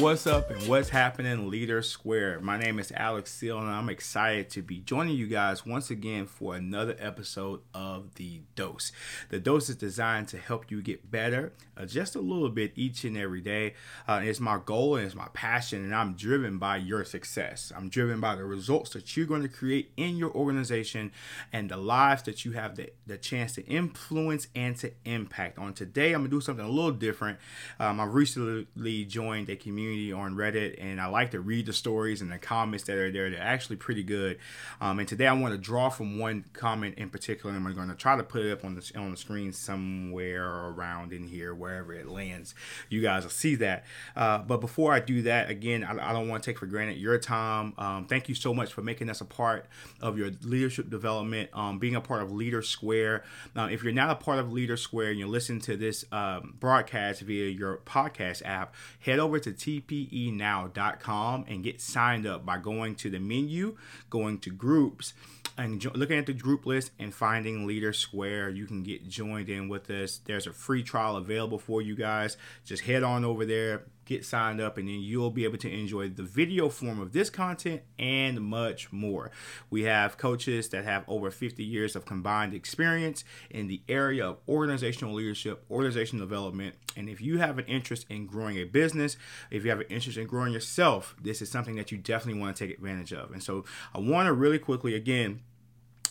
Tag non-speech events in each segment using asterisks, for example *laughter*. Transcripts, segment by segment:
What's up and what's happening, Leader Square? My name is Alex Seal, and I'm excited to be joining you guys once again for another episode of The Dose. The Dose is designed to help you get better uh, just a little bit each and every day. Uh, it's my goal and it's my passion, and I'm driven by your success. I'm driven by the results that you're going to create in your organization and the lives that you have the, the chance to influence and to impact. On today, I'm going to do something a little different. Um, I recently joined a community community on Reddit, and I like to read the stories and the comments that are there. They're actually pretty good. Um, and today I want to draw from one comment in particular, and I'm going to try to put it up on the on the screen somewhere around in here, wherever it lands. You guys will see that. Uh, but before I do that, again, I, I, don't want to take for granted your time. Um, thank you so much for making us a part of your leadership development, um, being a part of Leader Square. Now, if you're not a part of Leader Square and you're listening to this um, broadcast via your podcast app, head over to T tpenow.com and get signed up by going to the menu, going to groups, and jo- looking at the group list and finding Leader Square. You can get joined in with us. There's a free trial available for you guys. Just head on over there, get signed up, and then you'll be able to enjoy the video form of this content and much more. We have coaches that have over 50 years of combined experience in the area of organizational leadership, organizational development. And if you have an interest in growing a business, if you have an interest in growing yourself, this is something that you definitely want to take advantage of. And so I want to really quickly, again,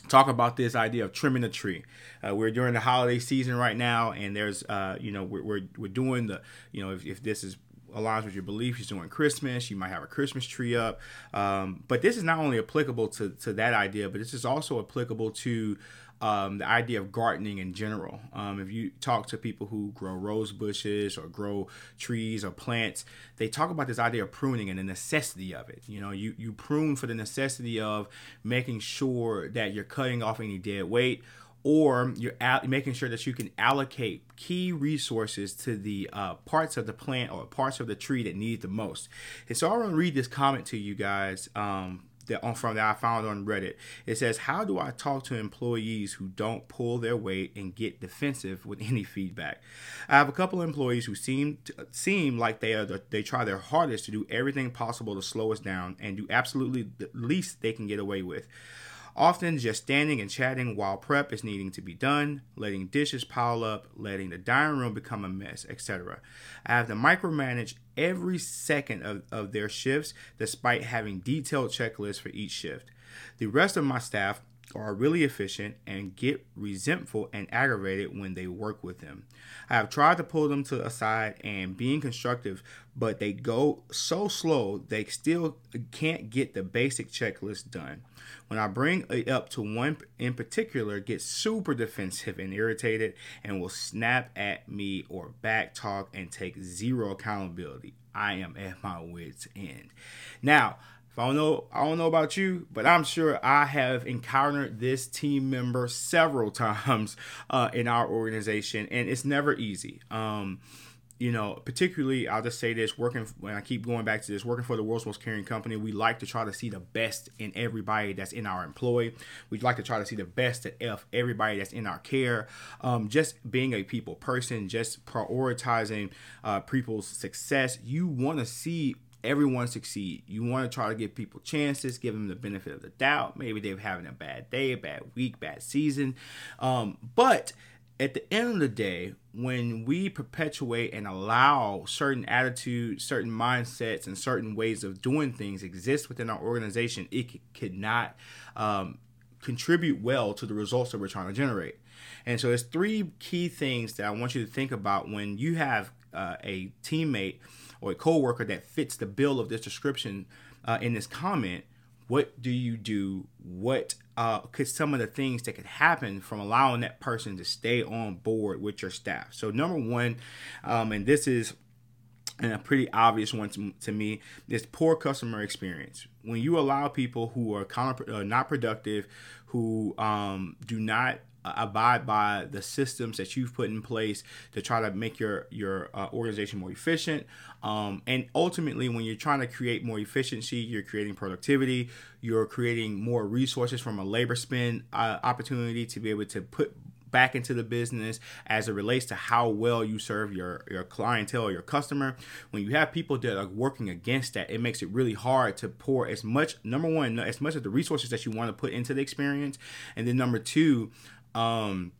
talk about this idea of trimming the tree. Uh, we're during the holiday season right now, and there's, uh, you know, we're, we're, we're doing the, you know, if, if this is aligns with your beliefs. You're doing Christmas. You might have a Christmas tree up. Um, but this is not only applicable to, to that idea, but this is also applicable to um, the idea of gardening in general. Um, if you talk to people who grow rose bushes or grow trees or plants, they talk about this idea of pruning and the necessity of it. You know, you, you prune for the necessity of making sure that you're cutting off any dead weight or you're making sure that you can allocate key resources to the uh, parts of the plant or parts of the tree that need the most. And so I want to read this comment to you guys um, that on from that I found on Reddit. It says, "How do I talk to employees who don't pull their weight and get defensive with any feedback?" I have a couple employees who seem to, seem like they are the, they try their hardest to do everything possible to slow us down and do absolutely the least they can get away with often just standing and chatting while prep is needing to be done, letting dishes pile up, letting the dining room become a mess, etc. I have to micromanage every second of, of their shifts despite having detailed checklists for each shift. The rest of my staff are really efficient and get resentful and aggravated when they work with them. I have tried to pull them to the side and being constructive, but they go so slow they still can't get the basic checklist done. When I bring it up to one in particular, gets super defensive and irritated and will snap at me or back talk and take zero accountability. I am at my wits end. Now, if I don't know, I don't know about you, but I'm sure I have encountered this team member several *laughs* times uh, in our organization, and it's never easy. Um, you know, particularly, I'll just say this: working when I keep going back to this, working for the world's most caring company, we like to try to see the best in everybody that's in our employ. We'd like to try to see the best of everybody that's in our care. Um, just being a people person, just prioritizing uh, people's success. You want to see everyone succeed. You want to try to give people chances, give them the benefit of the doubt. Maybe they're having a bad day, a bad week, bad season. Um, but at the end of the day, when we perpetuate and allow certain attitudes, certain mindsets, and certain ways of doing things exist within our organization, it could not um, contribute well to the results that we're trying to generate. And so, there's three key things that I want you to think about when you have uh, a teammate or a coworker that fits the bill of this description uh, in this comment, what do you do? What uh, could some of the things that could happen from allowing that person to stay on board with your staff? So number one, um, and this is and a pretty obvious one to, to, me is poor customer experience. When you allow people who are uh, not productive, who um, do not abide by the systems that you've put in place to try to make your your uh, organization more efficient um, and ultimately when you're trying to create more efficiency you're creating productivity you're creating more resources from a labor spend uh, opportunity to be able to put back into the business as it relates to how well you serve your your clientele your customer. When you have people that are working against that, it makes it really hard to pour as much number one as much of the resources that you want to put into the experience, and then number two. Um,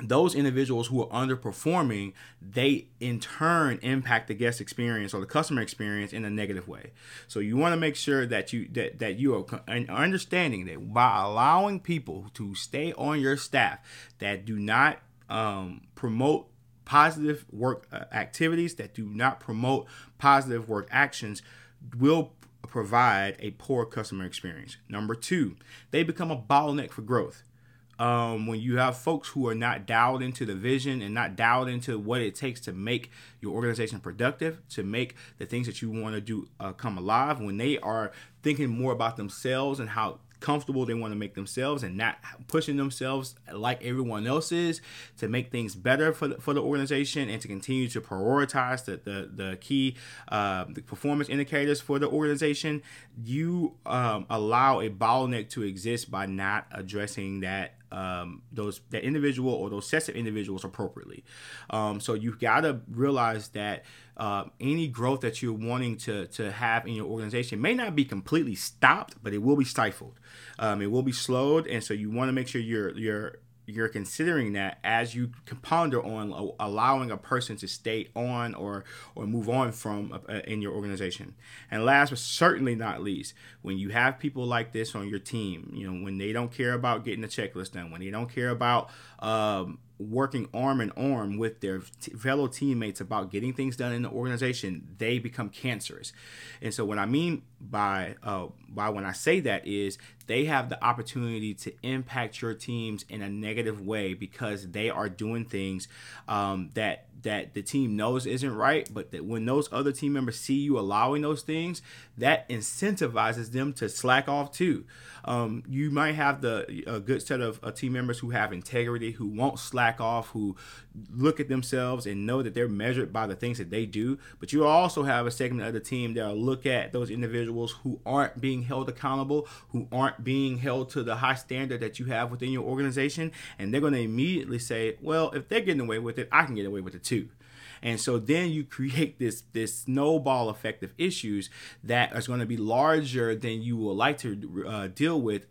those individuals who are underperforming, they in turn impact the guest experience or the customer experience in a negative way. So you want to make sure that you that that you are understanding that by allowing people to stay on your staff that do not um, promote positive work uh, activities, that do not promote positive work actions, will provide a poor customer experience. Number two, they become a bottleneck for growth um, when you have folks who are not dialed into the vision and not dialed into what it takes to make your organization productive, to make the things that you want to do uh, come alive, when they are thinking more about themselves and how comfortable they want to make themselves and not pushing themselves like everyone else is to make things better for the, for the organization and to continue to prioritize the, the, the key uh, the performance indicators for the organization you um, allow a bottleneck to exist by not addressing that um, those that individual or those sets of individuals appropriately. Um, so you've got to realize that uh, any growth that you're wanting to to have in your organization may not be completely stopped, but it will be stifled. Um, it will be slowed, and so you want to make sure you're you're you're considering that as you ponder on allowing a person to stay on or or move on from in your organization. And last but certainly not least, when you have people like this on your team, you know, when they don't care about getting the checklist done, when they don't care about um, working arm in arm with their t- fellow teammates about getting things done in the organization, they become cancerous. And so, what I mean by uh, by when I say that is they have the opportunity to impact your teams in a negative way because they are doing things um, that that the team knows isn't right, but that when those other team members see you allowing those things, that incentivizes them to slack off too. Um, you might have the a good set of uh, team members who have integrity, who won't slack off, who look at themselves and know that they're measured by the things that they do. But you also have a segment of the team that will look at those individuals who aren't being held accountable, who aren't being held to the high standard that you have within your organization, and they're going to immediately say, "Well, if they're getting away with it, I can get away with it too." And so then you create this this snowball effect of issues that is going to be larger than you would like to uh, deal with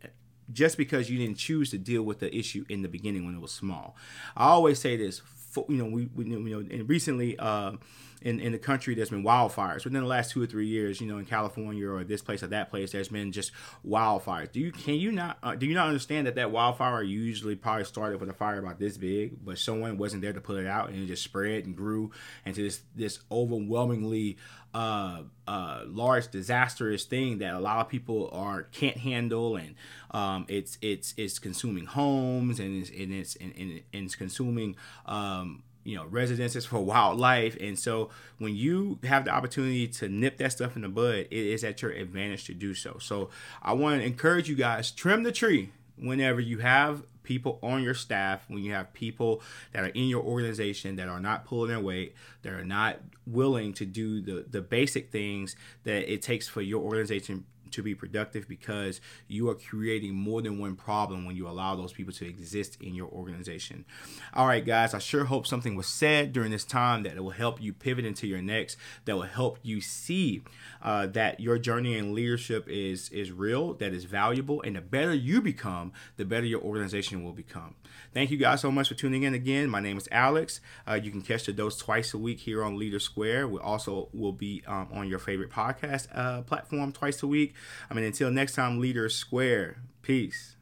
just because you didn't choose to deal with the issue in the beginning when it was small. I always say this, you know, we, we you know, and recently. Uh, in, in the country there's been wildfires within the last two or three years you know in california or this place or that place there's been just wildfires do you can you not uh, do you not understand that that wildfire usually probably started with a fire about this big but someone wasn't there to put it out and it just spread and grew into this this overwhelmingly uh, uh, large disastrous thing that a lot of people are can't handle and um, it's it's it's consuming homes and it's and it's and, and it's consuming um, you know residences for wildlife. And so when you have the opportunity to nip that stuff in the bud it is at your advantage to do so. So i want to encourage you guys trim the tree whenever you have people on your staff when you have people that are in your organization that are not pulling their weight that are not willing to do the the basic things that it takes for your organization to be productive because you are creating more than one problem when you allow those people to exist in your organization. All right, guys, I sure hope something was said during this time that will help you pivot into your next, that will help you see uh, that your journey in leadership is is real, that is valuable, and the better you become, the better your organization will become. Thank you guys so much for tuning in again. My name is Alex. Uh, you can catch the dose twice a week here on Leader Square. We also will be um, on your favorite podcast uh, platform twice a week. I mean, until next time, Leader Square. Peace.